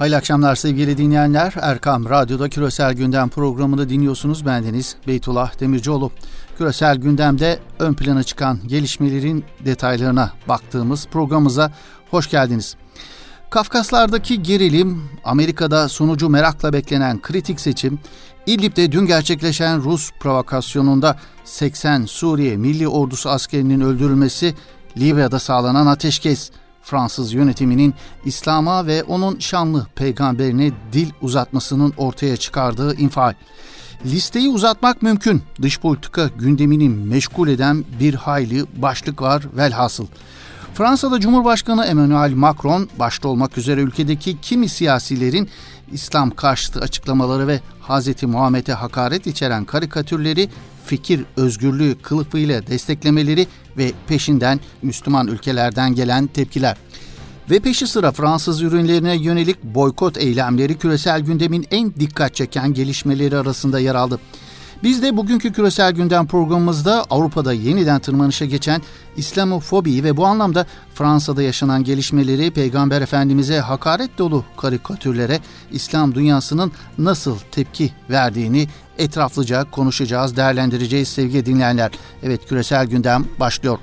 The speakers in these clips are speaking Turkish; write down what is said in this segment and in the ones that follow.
Hayırlı akşamlar sevgili dinleyenler. Erkam Radyo'da Küresel Gündem programını dinliyorsunuz. Bendeniz Beytullah Demircioğlu. Küresel Gündem'de ön plana çıkan gelişmelerin detaylarına baktığımız programımıza hoş geldiniz. Kafkaslardaki gerilim, Amerika'da sonucu merakla beklenen kritik seçim, İdlib'de dün gerçekleşen Rus provokasyonunda 80 Suriye Milli Ordusu askerinin öldürülmesi, Libya'da sağlanan ateşkes, Fransız yönetiminin İslam'a ve onun şanlı peygamberine dil uzatmasının ortaya çıkardığı infial. Listeyi uzatmak mümkün. Dış politika gündemini meşgul eden bir hayli başlık var velhasıl. Fransa'da Cumhurbaşkanı Emmanuel Macron başta olmak üzere ülkedeki kimi siyasilerin İslam karşıtı açıklamaları ve Hz. Muhammed'e hakaret içeren karikatürleri fikir özgürlüğü kılıfıyla desteklemeleri ve peşinden Müslüman ülkelerden gelen tepkiler. Ve peşi sıra Fransız ürünlerine yönelik boykot eylemleri küresel gündemin en dikkat çeken gelişmeleri arasında yer aldı. Biz de bugünkü küresel gündem programımızda Avrupa'da yeniden tırmanışa geçen İslamofobiyi ve bu anlamda Fransa'da yaşanan gelişmeleri Peygamber Efendimiz'e hakaret dolu karikatürlere İslam dünyasının nasıl tepki verdiğini etraflıca konuşacağız, değerlendireceğiz sevgili dinleyenler. Evet küresel gündem başlıyor.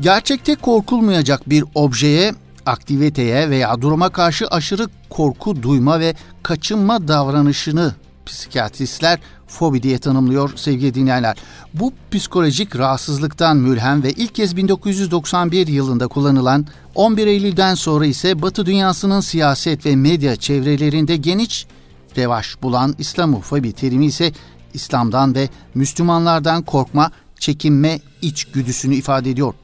Gerçekte korkulmayacak bir objeye aktiviteye veya duruma karşı aşırı korku duyma ve kaçınma davranışını psikiyatristler fobi diye tanımlıyor sevgili dinleyenler. Bu psikolojik rahatsızlıktan mülhem ve ilk kez 1991 yılında kullanılan 11 Eylül'den sonra ise Batı dünyasının siyaset ve medya çevrelerinde geniş revaş bulan İslamofobi terimi ise İslam'dan ve Müslümanlardan korkma, çekinme içgüdüsünü ifade ediyor.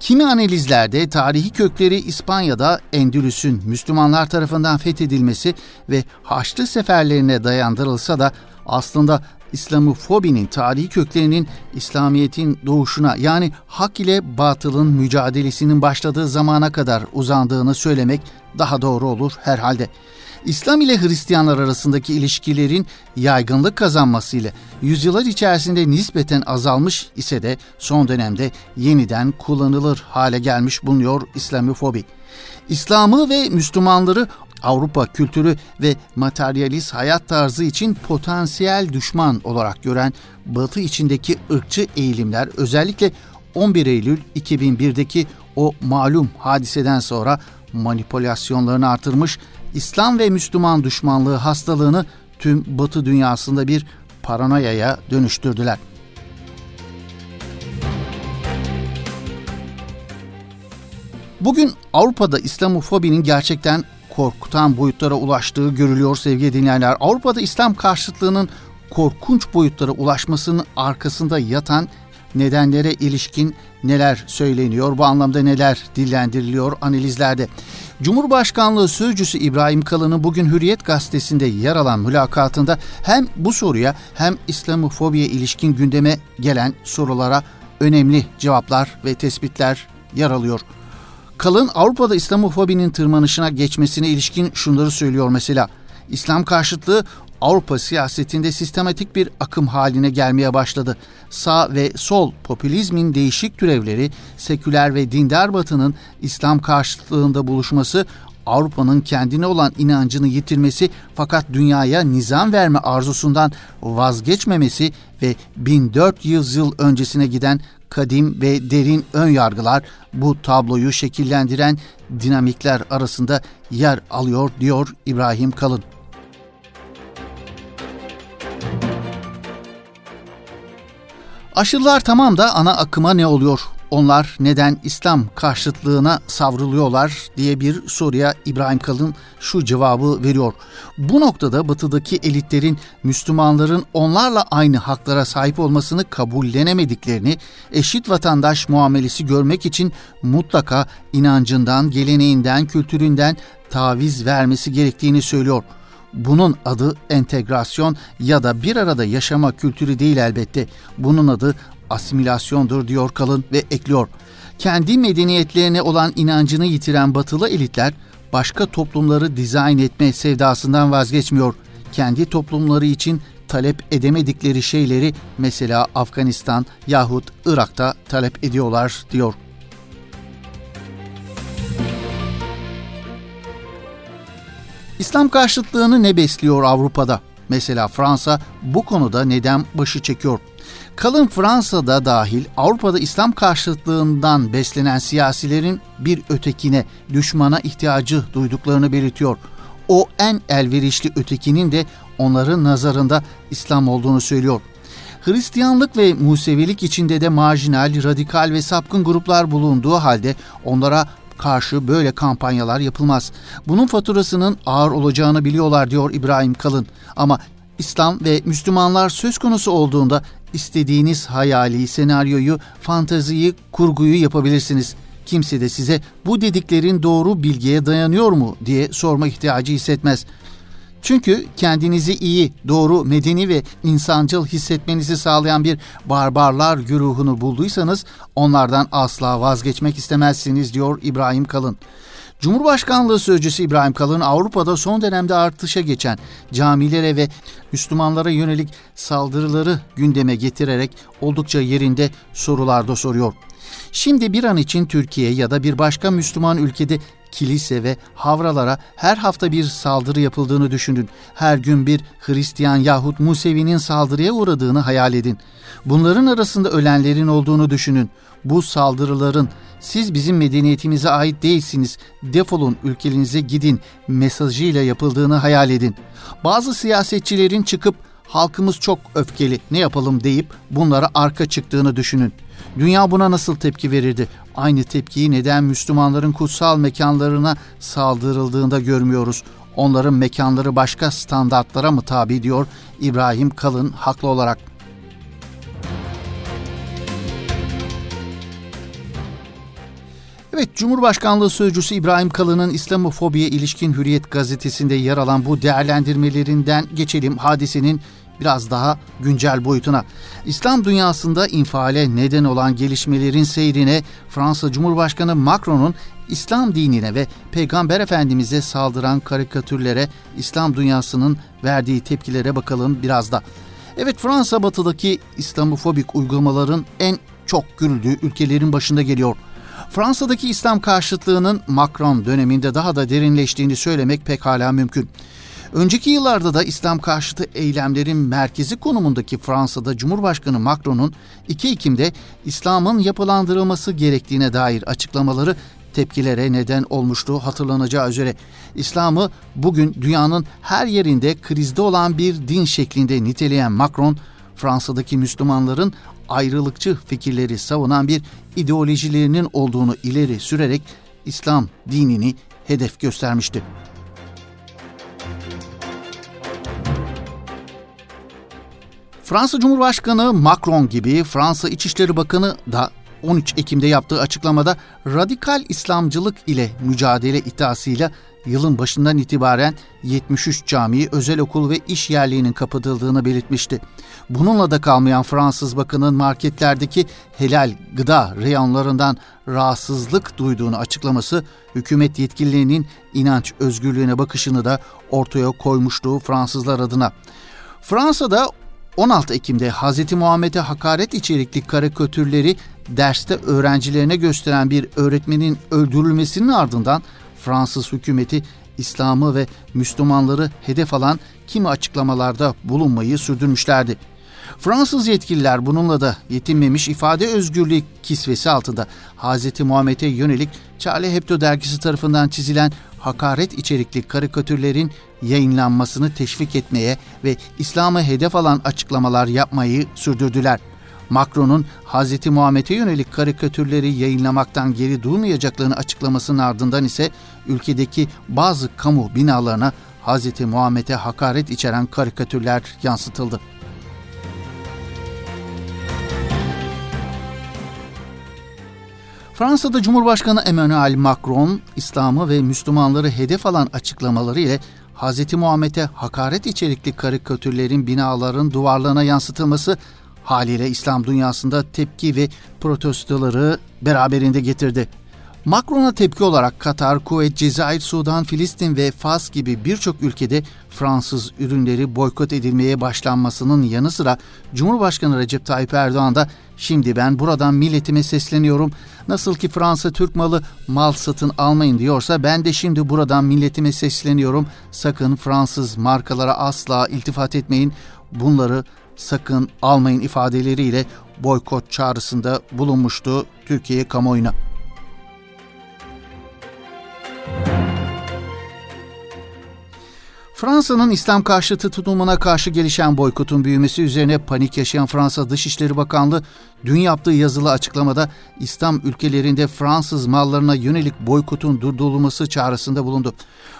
Kimi analizlerde tarihi kökleri İspanya'da Endülüs'ün Müslümanlar tarafından fethedilmesi ve Haçlı seferlerine dayandırılsa da aslında İslamofobinin tarihi köklerinin İslamiyet'in doğuşuna yani hak ile batılın mücadelesinin başladığı zamana kadar uzandığını söylemek daha doğru olur herhalde. İslam ile Hristiyanlar arasındaki ilişkilerin yaygınlık kazanması ile yüzyıllar içerisinde nispeten azalmış ise de son dönemde yeniden kullanılır hale gelmiş bulunuyor İslamofobi. İslam'ı ve Müslümanları Avrupa kültürü ve materyalist hayat tarzı için potansiyel düşman olarak gören Batı içindeki ırkçı eğilimler özellikle 11 Eylül 2001'deki o malum hadiseden sonra manipülasyonlarını artırmış İslam ve Müslüman düşmanlığı hastalığını tüm Batı dünyasında bir paranoyaya dönüştürdüler. Bugün Avrupa'da İslamofobinin gerçekten korkutan boyutlara ulaştığı görülüyor sevgili dinleyenler. Avrupa'da İslam karşıtlığının korkunç boyutlara ulaşmasının arkasında yatan nedenlere ilişkin neler söyleniyor, bu anlamda neler dillendiriliyor analizlerde. Cumhurbaşkanlığı Sözcüsü İbrahim Kalın'ın bugün Hürriyet gazetesinde yer alan mülakatında hem bu soruya hem İslamofobiye ilişkin gündeme gelen sorulara önemli cevaplar ve tespitler yer alıyor. Kalın Avrupa'da İslamofobinin tırmanışına geçmesine ilişkin şunları söylüyor mesela. İslam karşıtlığı Avrupa siyasetinde sistematik bir akım haline gelmeye başladı. Sağ ve sol popülizmin değişik türevleri, seküler ve dindar batının İslam karşıtlığında buluşması, Avrupa'nın kendine olan inancını yitirmesi fakat dünyaya nizam verme arzusundan vazgeçmemesi ve 1400 yıl öncesine giden kadim ve derin ön yargılar bu tabloyu şekillendiren dinamikler arasında yer alıyor diyor İbrahim Kalın. Aşırılar tamam da ana akıma ne oluyor? Onlar neden İslam karşıtlığına savruluyorlar diye bir soruya İbrahim Kalın şu cevabı veriyor. Bu noktada batıdaki elitlerin Müslümanların onlarla aynı haklara sahip olmasını kabullenemediklerini, eşit vatandaş muamelesi görmek için mutlaka inancından, geleneğinden, kültüründen taviz vermesi gerektiğini söylüyor.'' Bunun adı entegrasyon ya da bir arada yaşama kültürü değil elbette. Bunun adı asimilasyondur diyor Kalın ve ekliyor. Kendi medeniyetlerine olan inancını yitiren batılı elitler başka toplumları dizayn etme sevdasından vazgeçmiyor. Kendi toplumları için talep edemedikleri şeyleri mesela Afganistan yahut Irak'ta talep ediyorlar diyor. İslam karşıtlığını ne besliyor Avrupa'da? Mesela Fransa bu konuda neden başı çekiyor? Kalın Fransa'da dahil Avrupa'da İslam karşıtlığından beslenen siyasilerin bir ötekine, düşmana ihtiyacı duyduklarını belirtiyor. O en elverişli ötekinin de onların nazarında İslam olduğunu söylüyor. Hristiyanlık ve Musevilik içinde de marjinal, radikal ve sapkın gruplar bulunduğu halde onlara karşı böyle kampanyalar yapılmaz. Bunun faturasının ağır olacağını biliyorlar diyor İbrahim Kalın. Ama İslam ve Müslümanlar söz konusu olduğunda istediğiniz hayali, senaryoyu, fantaziyi, kurguyu yapabilirsiniz. Kimse de size bu dediklerin doğru bilgiye dayanıyor mu diye sorma ihtiyacı hissetmez. Çünkü kendinizi iyi, doğru, medeni ve insancıl hissetmenizi sağlayan bir barbarlar güruhunu bulduysanız onlardan asla vazgeçmek istemezsiniz diyor İbrahim Kalın. Cumhurbaşkanlığı Sözcüsü İbrahim Kalın Avrupa'da son dönemde artışa geçen camilere ve Müslümanlara yönelik saldırıları gündeme getirerek oldukça yerinde sorularda soruyor. Şimdi bir an için Türkiye ya da bir başka Müslüman ülkede kilise ve havralara her hafta bir saldırı yapıldığını düşünün. Her gün bir Hristiyan yahut Musevi'nin saldırıya uğradığını hayal edin. Bunların arasında ölenlerin olduğunu düşünün. Bu saldırıların siz bizim medeniyetimize ait değilsiniz, defolun ülkenize gidin mesajıyla yapıldığını hayal edin. Bazı siyasetçilerin çıkıp halkımız çok öfkeli ne yapalım deyip bunlara arka çıktığını düşünün. Dünya buna nasıl tepki verirdi? Aynı tepkiyi neden Müslümanların kutsal mekanlarına saldırıldığında görmüyoruz? Onların mekanları başka standartlara mı tabi diyor İbrahim Kalın haklı olarak. Evet, Cumhurbaşkanlığı Sözcüsü İbrahim Kalın'ın İslamofobiye ilişkin Hürriyet gazetesinde yer alan bu değerlendirmelerinden geçelim hadisenin biraz daha güncel boyutuna. İslam dünyasında infiale neden olan gelişmelerin seyrine Fransa Cumhurbaşkanı Macron'un İslam dinine ve Peygamber Efendimiz'e saldıran karikatürlere İslam dünyasının verdiği tepkilere bakalım biraz da. Evet Fransa batıdaki İslamofobik uygulamaların en çok görüldüğü ülkelerin başında geliyor. Fransa'daki İslam karşıtlığının Macron döneminde daha da derinleştiğini söylemek pekala mümkün. Önceki yıllarda da İslam karşıtı eylemlerin merkezi konumundaki Fransa'da Cumhurbaşkanı Macron'un 2 Ekim'de İslam'ın yapılandırılması gerektiğine dair açıklamaları tepkilere neden olmuştu hatırlanacağı üzere. İslam'ı bugün dünyanın her yerinde krizde olan bir din şeklinde niteleyen Macron, Fransa'daki Müslümanların ayrılıkçı fikirleri savunan bir ideolojilerinin olduğunu ileri sürerek İslam dinini hedef göstermişti. Fransa Cumhurbaşkanı Macron gibi Fransa İçişleri Bakanı da 13 Ekim'de yaptığı açıklamada radikal İslamcılık ile mücadele iddiasıyla yılın başından itibaren 73 camiyi, özel okul ve iş yerliğinin kapatıldığını belirtmişti. Bununla da kalmayan Fransız Bakan'ın marketlerdeki helal gıda reyonlarından rahatsızlık duyduğunu açıklaması hükümet yetkililerinin inanç özgürlüğüne bakışını da ortaya koymuştu Fransızlar adına. Fransa'da 16 Ekim'de Hz. Muhammed'e hakaret içerikli karikatürleri derste öğrencilerine gösteren bir öğretmenin öldürülmesinin ardından Fransız hükümeti İslam'ı ve Müslümanları hedef alan kimi açıklamalarda bulunmayı sürdürmüşlerdi. Fransız yetkililer bununla da yetinmemiş ifade özgürlüğü kisvesi altında Hz. Muhammed'e yönelik Charlie Hebdo dergisi tarafından çizilen hakaret içerikli karikatürlerin yayınlanmasını teşvik etmeye ve İslam'ı hedef alan açıklamalar yapmayı sürdürdüler. Macron'un Hz. Muhammed'e yönelik karikatürleri yayınlamaktan geri durmayacaklarını açıklamasının ardından ise ülkedeki bazı kamu binalarına Hz. Muhammed'e hakaret içeren karikatürler yansıtıldı. Fransa'da Cumhurbaşkanı Emmanuel Macron, İslam'ı ve Müslümanları hedef alan açıklamaları ile Hz. Muhammed'e hakaret içerikli karikatürlerin binaların duvarlarına yansıtılması haliyle İslam dünyasında tepki ve protestoları beraberinde getirdi. Macron'a tepki olarak Katar, Kuveyt, Cezayir, Sudan, Filistin ve Fas gibi birçok ülkede Fransız ürünleri boykot edilmeye başlanmasının yanı sıra Cumhurbaşkanı Recep Tayyip Erdoğan da şimdi ben buradan milletime sesleniyorum. Nasıl ki Fransa Türk malı mal satın almayın diyorsa ben de şimdi buradan milletime sesleniyorum. Sakın Fransız markalara asla iltifat etmeyin. Bunları sakın almayın ifadeleriyle boykot çağrısında bulunmuştu Türkiye kamuoyuna. Fransa'nın İslam karşıtı tutumuna karşı gelişen boykotun büyümesi üzerine panik yaşayan Fransa Dışişleri Bakanlığı dün yaptığı yazılı açıklamada İslam ülkelerinde Fransız mallarına yönelik boykotun durdurulması çağrısında bulundu.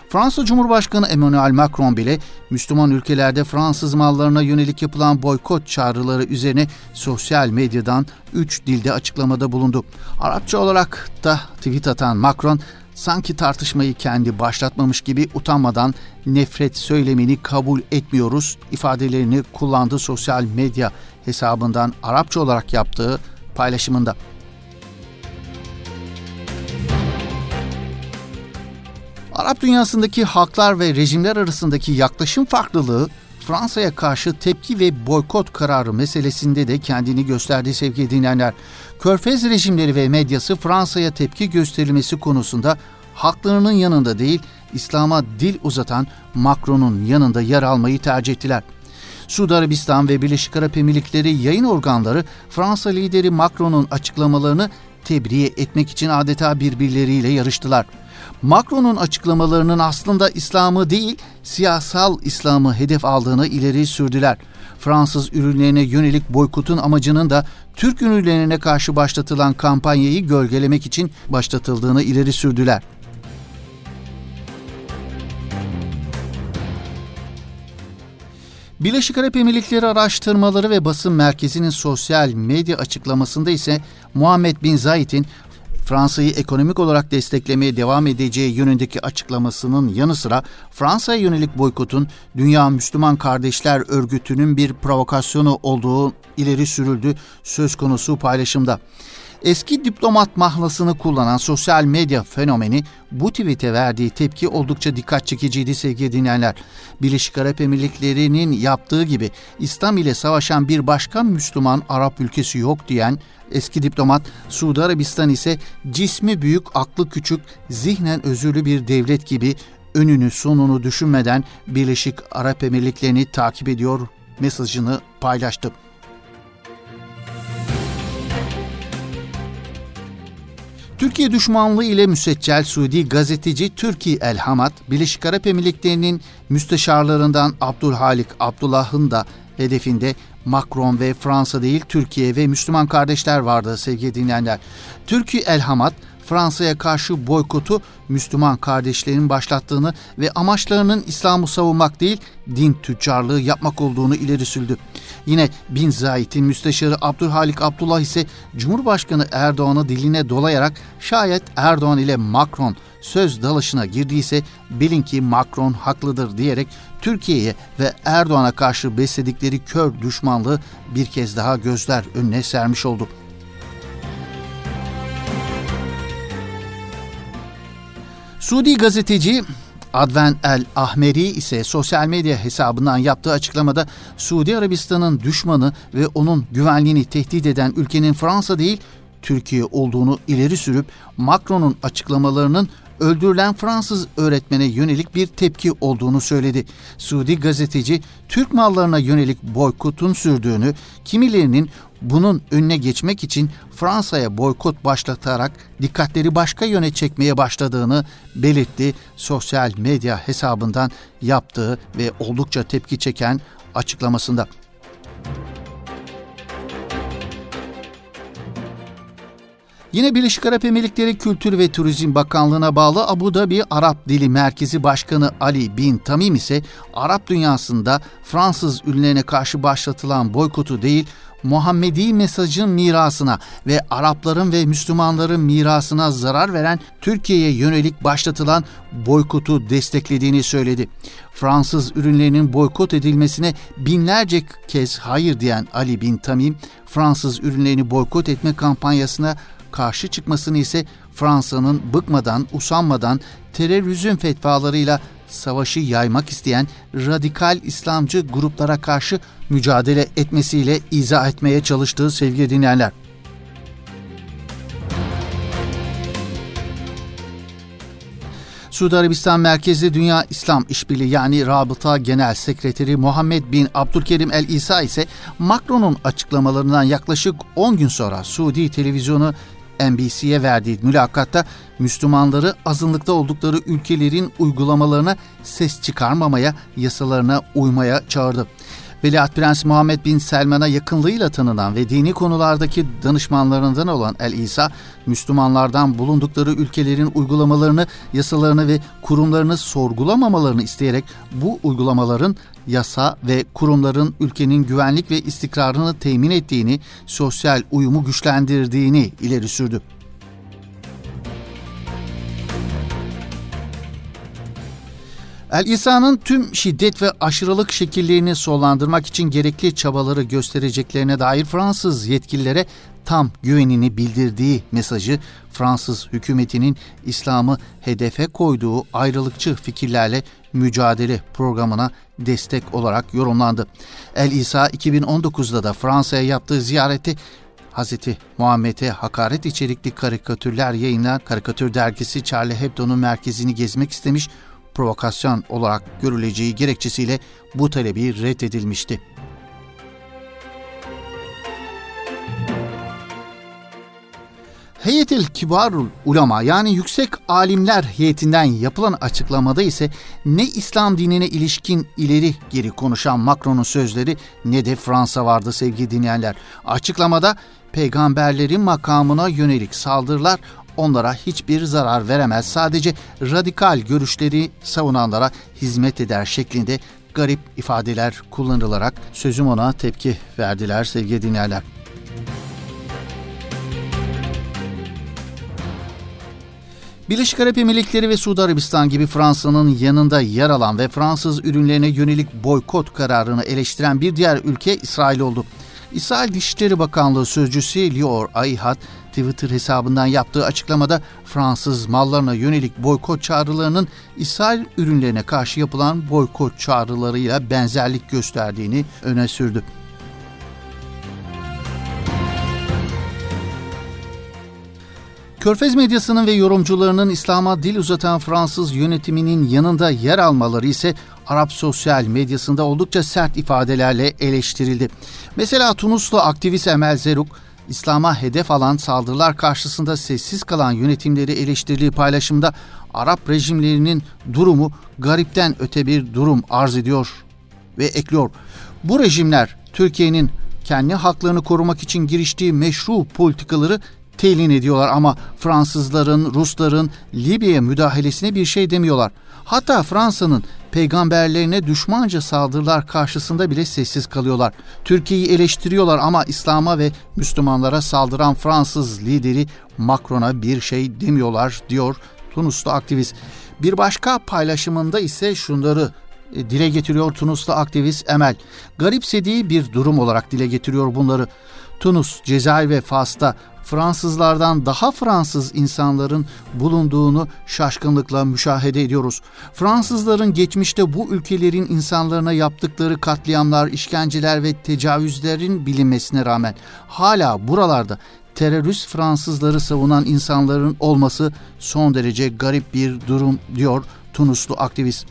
Fransa Cumhurbaşkanı Emmanuel Macron bile Müslüman ülkelerde Fransız mallarına yönelik yapılan boykot çağrıları üzerine sosyal medyadan 3 dilde açıklamada bulundu. Arapça olarak da tweet atan Macron sanki tartışmayı kendi başlatmamış gibi utanmadan nefret söylemini kabul etmiyoruz ifadelerini kullandı sosyal medya hesabından Arapça olarak yaptığı paylaşımında. Arap dünyasındaki halklar ve rejimler arasındaki yaklaşım farklılığı Fransa'ya karşı tepki ve boykot kararı meselesinde de kendini gösterdi sevgili dinleyenler. Körfez rejimleri ve medyası Fransa'ya tepki gösterilmesi konusunda haklarının yanında değil, İslam'a dil uzatan Macron'un yanında yer almayı tercih ettiler. Suudi Arabistan ve Birleşik Arap Emirlikleri yayın organları Fransa lideri Macron'un açıklamalarını tebriğe etmek için adeta birbirleriyle yarıştılar. Macron'un açıklamalarının aslında İslam'ı değil, siyasal İslam'ı hedef aldığını ileri sürdüler. Fransız ürünlerine yönelik boykotun amacının da Türk ürünlerine karşı başlatılan kampanyayı gölgelemek için başlatıldığını ileri sürdüler. Birleşik Arap Emirlikleri Araştırmaları ve Basın Merkezi'nin sosyal medya açıklamasında ise Muhammed Bin Zayed'in Fransa'yı ekonomik olarak desteklemeye devam edeceği yönündeki açıklamasının yanı sıra Fransa'ya yönelik boykotun Dünya Müslüman Kardeşler Örgütü'nün bir provokasyonu olduğu ileri sürüldü söz konusu paylaşımda. Eski diplomat mahlasını kullanan sosyal medya fenomeni bu tweet'e verdiği tepki oldukça dikkat çekiciydi sevgili dinleyenler. Birleşik Arap Emirlikleri'nin yaptığı gibi İslam ile savaşan bir başka Müslüman Arap ülkesi yok diyen eski diplomat Suudi Arabistan ise cismi büyük, aklı küçük, zihnen özürlü bir devlet gibi önünü sonunu düşünmeden Birleşik Arap Emirlikleri'ni takip ediyor mesajını paylaştı. Türkiye düşmanlığı ile müseccel Suudi gazeteci Türkiye El Hamad, Birleşik Arap Emirlikleri'nin müsteşarlarından Abdülhalik Abdullah'ın da hedefinde Macron ve Fransa değil Türkiye ve Müslüman kardeşler vardı sevgili dinleyenler. Türkiye El Hamad, Fransa'ya karşı boykotu Müslüman kardeşlerin başlattığını ve amaçlarının İslam'ı savunmak değil, din tüccarlığı yapmak olduğunu ileri sürdü. Yine Bin Zayed'in müsteşarı Abdülhalik Abdullah ise Cumhurbaşkanı Erdoğan'ı diline dolayarak şayet Erdoğan ile Macron söz dalışına girdiyse bilin ki Macron haklıdır diyerek Türkiye'ye ve Erdoğan'a karşı besledikleri kör düşmanlığı bir kez daha gözler önüne sermiş oldu. Suudi gazeteci Adven El Ahmeri ise sosyal medya hesabından yaptığı açıklamada Suudi Arabistan'ın düşmanı ve onun güvenliğini tehdit eden ülkenin Fransa değil Türkiye olduğunu ileri sürüp Macron'un açıklamalarının öldürülen Fransız öğretmene yönelik bir tepki olduğunu söyledi. Suudi gazeteci Türk mallarına yönelik boykotun sürdüğünü, kimilerinin bunun önüne geçmek için Fransa'ya boykot başlatarak dikkatleri başka yöne çekmeye başladığını belirtti. Sosyal medya hesabından yaptığı ve oldukça tepki çeken açıklamasında. Yine Birleşik Arap Emirlikleri Kültür ve Turizm Bakanlığı'na bağlı Abu Dhabi Arap Dili Merkezi Başkanı Ali Bin Tamim ise Arap dünyasında Fransız ünlerine karşı başlatılan boykotu değil, Muhammedi mesajın mirasına ve Arapların ve Müslümanların mirasına zarar veren Türkiye'ye yönelik başlatılan boykotu desteklediğini söyledi. Fransız ürünlerinin boykot edilmesine binlerce kez hayır diyen Ali Bin Tamim, Fransız ürünlerini boykot etme kampanyasına karşı çıkmasını ise Fransa'nın bıkmadan, usanmadan terörizm fetvalarıyla savaşı yaymak isteyen radikal İslamcı gruplara karşı mücadele etmesiyle izah etmeye çalıştığı sevgili dinleyenler. Suudi Arabistan merkezli Dünya İslam İşbirliği yani Rabıta Genel Sekreteri Muhammed bin Abdülkerim El İsa ise Macron'un açıklamalarından yaklaşık 10 gün sonra Suudi televizyonu NBC'ye verdiği mülakatta Müslümanları azınlıkta oldukları ülkelerin uygulamalarına ses çıkarmamaya, yasalarına uymaya çağırdı. Veliaht Prens Muhammed Bin Selman'a yakınlığıyla tanınan ve dini konulardaki danışmanlarından olan El İsa, Müslümanlardan bulundukları ülkelerin uygulamalarını, yasalarını ve kurumlarını sorgulamamalarını isteyerek bu uygulamaların yasa ve kurumların ülkenin güvenlik ve istikrarını temin ettiğini, sosyal uyumu güçlendirdiğini ileri sürdü. El İsa'nın tüm şiddet ve aşırılık şekillerini sollandırmak için gerekli çabaları göstereceklerine dair Fransız yetkililere tam güvenini bildirdiği mesajı Fransız hükümetinin İslam'ı hedefe koyduğu ayrılıkçı fikirlerle mücadele programına destek olarak yorumlandı. El İsa 2019'da da Fransa'ya yaptığı ziyareti Hz. Muhammed'e hakaret içerikli karikatürler yayınlayan karikatür dergisi Charlie Hebdo'nun merkezini gezmek istemiş provokasyon olarak görüleceği gerekçesiyle bu talebi reddedilmişti. Heyetil Kibarul Ulama yani yüksek alimler heyetinden yapılan açıklamada ise ne İslam dinine ilişkin ileri geri konuşan Macron'un sözleri ne de Fransa vardı sevgili dinleyenler. Açıklamada peygamberlerin makamına yönelik saldırılar onlara hiçbir zarar veremez. Sadece radikal görüşleri savunanlara hizmet eder şeklinde garip ifadeler kullanılarak sözüm ona tepki verdiler sevgili dinleyenler. Birleşik Arap Emirlikleri ve Suudi Arabistan gibi Fransa'nın yanında yer alan ve Fransız ürünlerine yönelik boykot kararını eleştiren bir diğer ülke İsrail oldu. İsrail Dışişleri Bakanlığı Sözcüsü Lior Ayhat, Twitter hesabından yaptığı açıklamada Fransız mallarına yönelik boykot çağrılarının İsrail ürünlerine karşı yapılan boykot çağrılarıyla benzerlik gösterdiğini öne sürdü. Körfez medyasının ve yorumcularının İslam'a dil uzatan Fransız yönetiminin yanında yer almaları ise Arap sosyal medyasında oldukça sert ifadelerle eleştirildi. Mesela Tunuslu aktivist Emel Zeruk, İslam'a hedef alan saldırılar karşısında sessiz kalan yönetimleri eleştirdiği paylaşımda Arap rejimlerinin durumu garipten öte bir durum arz ediyor ve ekliyor. Bu rejimler Türkiye'nin kendi haklarını korumak için giriştiği meşru politikaları telin ediyorlar ama Fransızların, Rusların Libya'ya müdahalesine bir şey demiyorlar. Hatta Fransa'nın peygamberlerine düşmanca saldırılar karşısında bile sessiz kalıyorlar. Türkiye'yi eleştiriyorlar ama İslam'a ve Müslümanlara saldıran Fransız lideri Macron'a bir şey demiyorlar diyor Tunuslu aktivist. Bir başka paylaşımında ise şunları e, dile getiriyor Tunuslu aktivist Emel. Garipsediği bir durum olarak dile getiriyor bunları. Tunus, Cezayir ve Fas'ta Fransızlardan daha Fransız insanların bulunduğunu şaşkınlıkla müşahede ediyoruz. Fransızların geçmişte bu ülkelerin insanlarına yaptıkları katliamlar, işkenceler ve tecavüzlerin bilinmesine rağmen hala buralarda terörist Fransızları savunan insanların olması son derece garip bir durum diyor Tunuslu aktivist.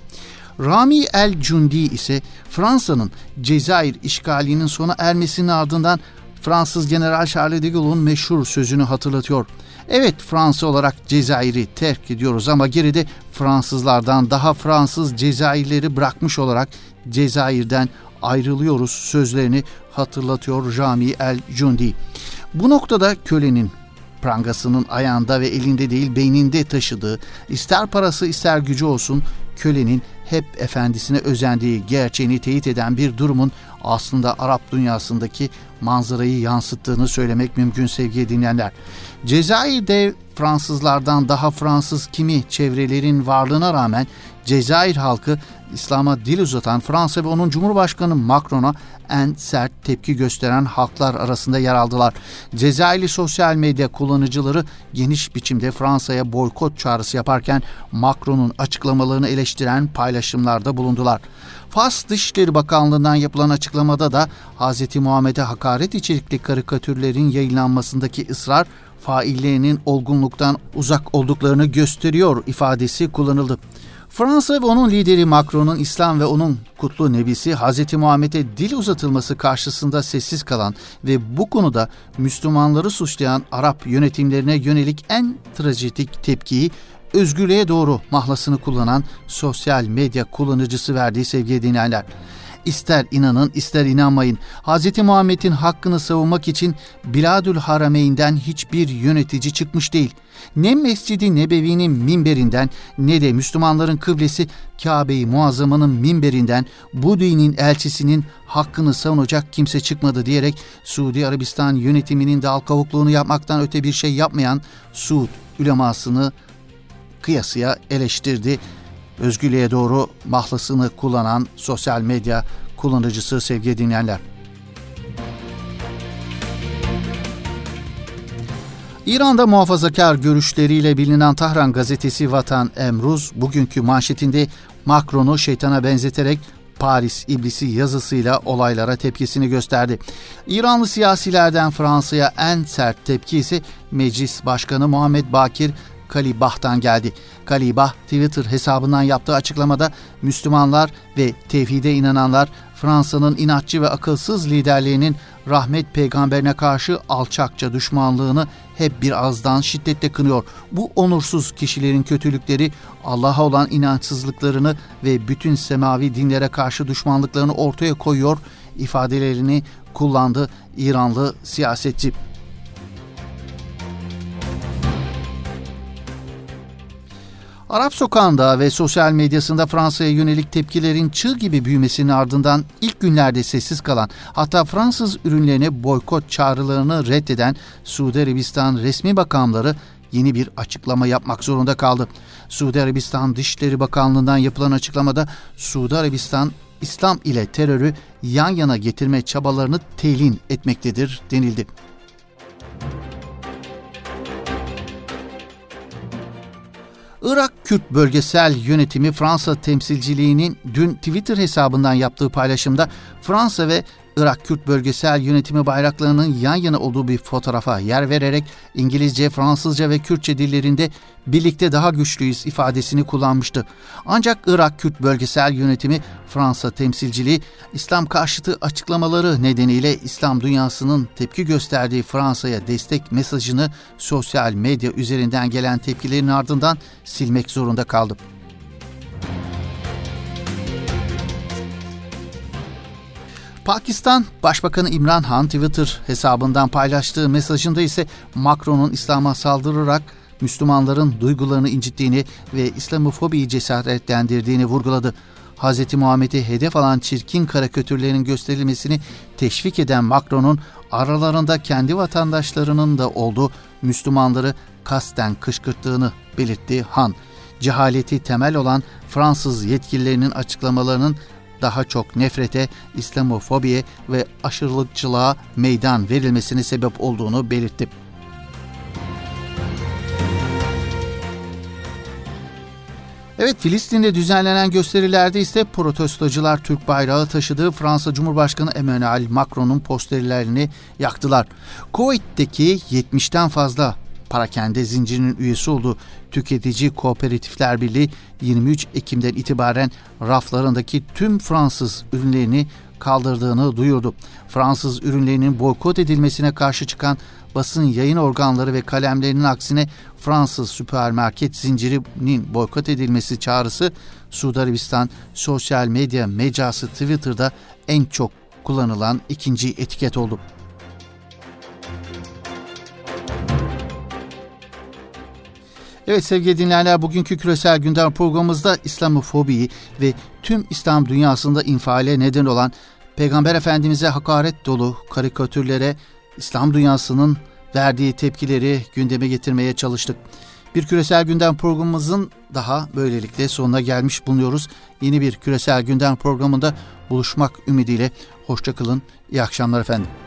Rami El Cundi ise Fransa'nın Cezayir işgalinin sona ermesinin ardından Fransız General Charles de Gaulle'un meşhur sözünü hatırlatıyor. Evet Fransa olarak Cezayir'i terk ediyoruz ama geride Fransızlardan daha Fransız Cezayirleri bırakmış olarak Cezayir'den ayrılıyoruz sözlerini hatırlatıyor Rami El Cundi. Bu noktada kölenin prangasının ayağında ve elinde değil beyninde taşıdığı ister parası ister gücü olsun kölenin hep efendisine özendiği gerçeğini teyit eden bir durumun aslında Arap dünyasındaki manzarayı yansıttığını söylemek mümkün sevgili dinleyenler. Cezayir'de Fransızlardan daha Fransız kimi çevrelerin varlığına rağmen Cezayir halkı İslam'a dil uzatan Fransa ve onun Cumhurbaşkanı Macron'a en sert tepki gösteren halklar arasında yer aldılar. Cezayirli sosyal medya kullanıcıları geniş biçimde Fransa'ya boykot çağrısı yaparken Macron'un açıklamalarını eleştiren paylaşımlarda bulundular. Fas Dışişleri Bakanlığı'ndan yapılan açıklamada da Hz. Muhammed'e hakaret içerikli karikatürlerin yayınlanmasındaki ısrar faillerinin olgunluktan uzak olduklarını gösteriyor ifadesi kullanıldı. Fransa ve onun lideri Macron'un İslam ve onun kutlu nebisi Hz. Muhammed'e dil uzatılması karşısında sessiz kalan ve bu konuda Müslümanları suçlayan Arap yönetimlerine yönelik en trajedik tepkiyi özgürlüğe doğru mahlasını kullanan sosyal medya kullanıcısı verdiği sevgili dinleyenler. İster inanın ister inanmayın Hz. Muhammed'in hakkını savunmak için Biladül Harameyn'den hiçbir yönetici çıkmış değil. Ne Mescidi Nebevi'nin minberinden ne de Müslümanların kıblesi Kabe-i Muazzama'nın minberinden bu dinin elçisinin hakkını savunacak kimse çıkmadı diyerek Suudi Arabistan yönetiminin dal kavukluğunu yapmaktan öte bir şey yapmayan Suud ülemasını kıyasıya eleştirdi özgürlüğe doğru mahlasını kullanan sosyal medya kullanıcısı sevgili dinleyenler. İran'da muhafazakar görüşleriyle bilinen Tahran gazetesi Vatan Emruz bugünkü manşetinde Macron'u şeytana benzeterek Paris iblisi yazısıyla olaylara tepkisini gösterdi. İranlı siyasilerden Fransa'ya en sert tepki ise Meclis Başkanı Muhammed Bakir Kalibah'tan geldi. Kalibah Twitter hesabından yaptığı açıklamada Müslümanlar ve tevhide inananlar Fransa'nın inatçı ve akılsız liderliğinin rahmet peygamberine karşı alçakça düşmanlığını hep bir ağızdan şiddetle kınıyor. Bu onursuz kişilerin kötülükleri Allah'a olan inançsızlıklarını ve bütün semavi dinlere karşı düşmanlıklarını ortaya koyuyor ifadelerini kullandı İranlı siyasetçi. Arap sokağında ve sosyal medyasında Fransa'ya yönelik tepkilerin çığ gibi büyümesinin ardından ilk günlerde sessiz kalan hatta Fransız ürünlerine boykot çağrılarını reddeden Suudi Arabistan resmi bakanları yeni bir açıklama yapmak zorunda kaldı. Suudi Arabistan Dışişleri Bakanlığı'ndan yapılan açıklamada Suudi Arabistan İslam ile terörü yan yana getirme çabalarını telin etmektedir denildi. Irak Kürt Bölgesel Yönetimi Fransa temsilciliğinin dün Twitter hesabından yaptığı paylaşımda Fransa ve Irak Kürt Bölgesel Yönetimi bayraklarının yan yana olduğu bir fotoğrafa yer vererek İngilizce, Fransızca ve Kürtçe dillerinde birlikte daha güçlüyüz ifadesini kullanmıştı. Ancak Irak Kürt Bölgesel Yönetimi Fransa temsilciliği İslam karşıtı açıklamaları nedeniyle İslam dünyasının tepki gösterdiği Fransa'ya destek mesajını sosyal medya üzerinden gelen tepkilerin ardından silmek zorunda kaldı. Pakistan Başbakanı İmran Han Twitter hesabından paylaştığı mesajında ise Macron'un İslam'a saldırarak Müslümanların duygularını incittiğini ve İslamofobiyi cesaretlendirdiğini vurguladı. Hz. Muhammed'i hedef alan çirkin karikatürlerin gösterilmesini teşvik eden Macron'un aralarında kendi vatandaşlarının da olduğu Müslümanları kasten kışkırttığını belirtti Han. Cehaleti temel olan Fransız yetkililerinin açıklamalarının daha çok nefrete, İslamofobiye ve aşırılıkçılığa meydan verilmesine sebep olduğunu belirtti. Evet Filistin'de düzenlenen gösterilerde ise protestocular Türk bayrağı taşıdığı Fransa Cumhurbaşkanı Emmanuel Macron'un posterlerini yaktılar. Kuveyt'teki 70'ten fazla Parakende zincirinin üyesi olduğu Tüketici Kooperatifler Birliği 23 Ekim'den itibaren raflarındaki tüm Fransız ürünlerini kaldırdığını duyurdu. Fransız ürünlerinin boykot edilmesine karşı çıkan basın yayın organları ve kalemlerinin aksine Fransız süpermarket zincirinin boykot edilmesi çağrısı Suudi Arabistan sosyal medya mecrası Twitter'da en çok kullanılan ikinci etiket oldu. Evet sevgili dinleyenler bugünkü küresel gündem programımızda İslamofobiyi ve tüm İslam dünyasında infiale neden olan Peygamber Efendimiz'e hakaret dolu karikatürlere İslam dünyasının verdiği tepkileri gündeme getirmeye çalıştık. Bir küresel gündem programımızın daha böylelikle sonuna gelmiş bulunuyoruz. Yeni bir küresel gündem programında buluşmak ümidiyle hoşçakalın. İyi akşamlar efendim.